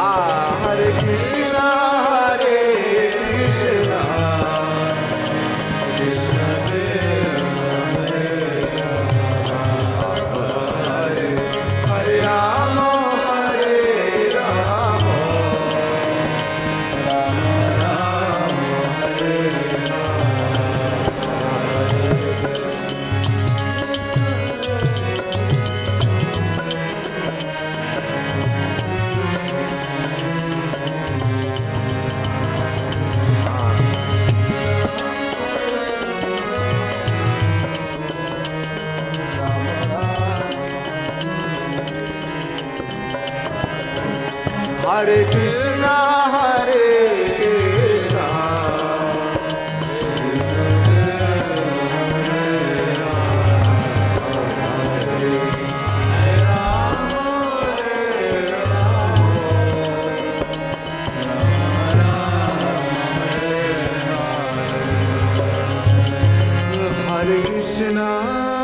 아. Krishna.